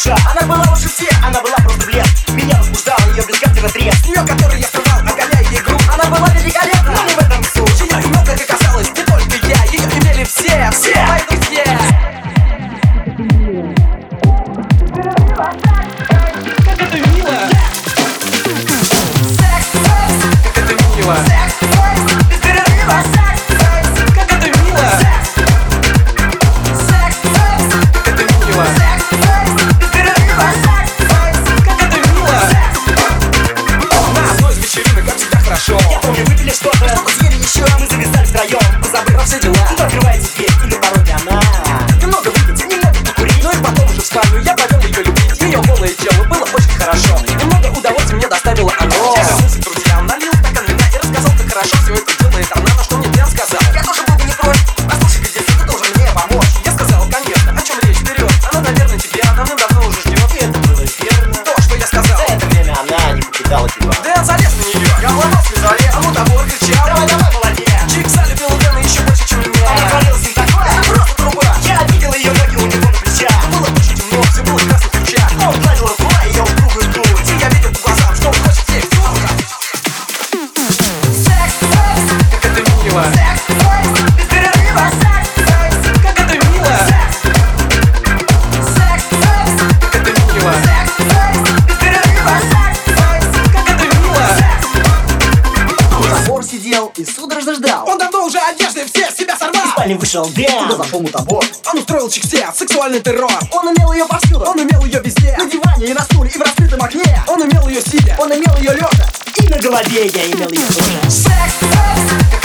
душа Она была уже всех. она была Гребенщикова. Как это мило. Как это мило. Как сидел и судорожно ждал. Он давно уже одежды все себя сорвал. Из спальни вышел Дэн. Туда зашел мутабор. Он устроил чиксе сексуальный террор. Он умел ее повсюду. Он умел ее везде. На диване и на стуле и в раскрытом окне. Он умел ее сидя. Он умел ее лежа. И на голове я имел ее тоже. Секс, секс.